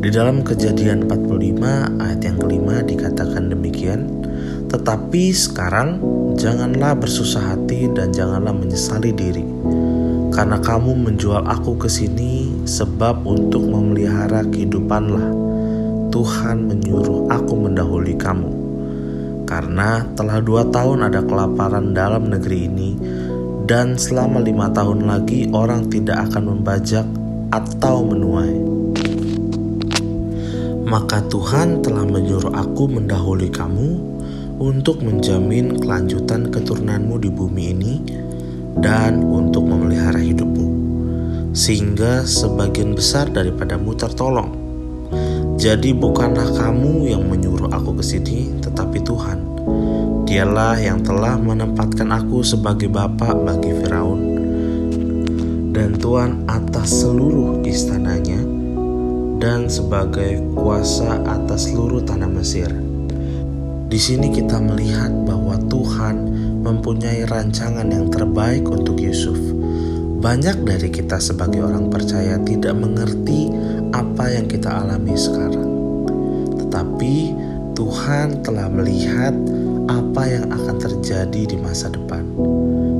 Di dalam kejadian 45 ayat yang kelima dikatakan demikian, tetapi sekarang janganlah bersusah hati dan janganlah menyesali diri, karena kamu menjual aku ke sini sebab untuk memelihara kehidupanlah. Tuhan menyuruh aku mendahului kamu. Karena telah dua tahun ada kelaparan dalam negeri ini, dan selama lima tahun lagi orang tidak akan membajak atau menuai maka Tuhan telah menyuruh aku mendahului kamu untuk menjamin kelanjutan keturunanmu di bumi ini dan untuk memelihara hidupmu, sehingga sebagian besar daripadamu tertolong. Jadi bukanlah kamu yang menyuruh aku ke sini, tetapi Tuhan. Dialah yang telah menempatkan aku sebagai bapak bagi Firaun dan Tuhan atas seluruh istananya dan sebagai kuasa atas seluruh tanah Mesir. Di sini kita melihat bahwa Tuhan mempunyai rancangan yang terbaik untuk Yusuf. Banyak dari kita sebagai orang percaya tidak mengerti apa yang kita alami sekarang. Tetapi Tuhan telah melihat apa yang akan terjadi di masa depan.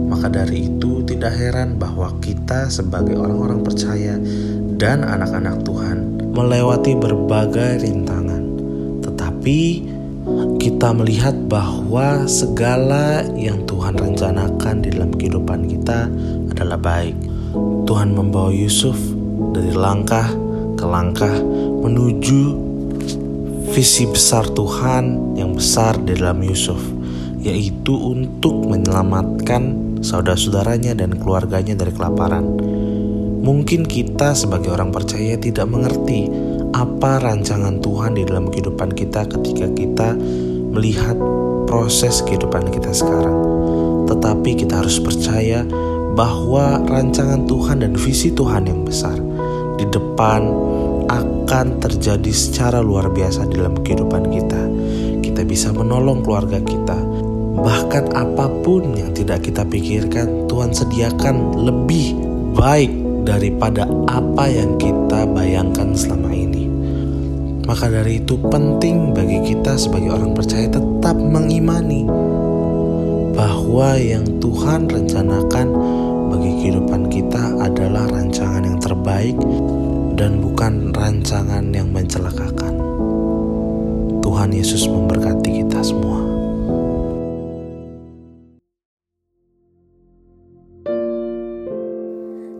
Maka dari itu tidak heran bahwa kita sebagai orang-orang percaya dan anak-anak Tuhan melewati berbagai rintangan, tetapi kita melihat bahwa segala yang Tuhan rencanakan di dalam kehidupan kita adalah baik. Tuhan membawa Yusuf dari langkah ke langkah menuju visi besar Tuhan yang besar di dalam Yusuf, yaitu untuk menyelamatkan saudara-saudaranya dan keluarganya dari kelaparan. Mungkin kita sebagai orang percaya tidak mengerti apa rancangan Tuhan di dalam kehidupan kita ketika kita melihat proses kehidupan kita sekarang. Tetapi kita harus percaya bahwa rancangan Tuhan dan visi Tuhan yang besar di depan akan terjadi secara luar biasa di dalam kehidupan kita. Kita bisa menolong keluarga kita, bahkan apa pun yang tidak kita pikirkan, Tuhan sediakan lebih baik daripada apa yang kita bayangkan selama ini. Maka dari itu penting bagi kita sebagai orang percaya tetap mengimani bahwa yang Tuhan rencanakan bagi kehidupan kita adalah rancangan yang terbaik dan bukan rancangan yang mencelakakan. Tuhan Yesus memberkati kita semua.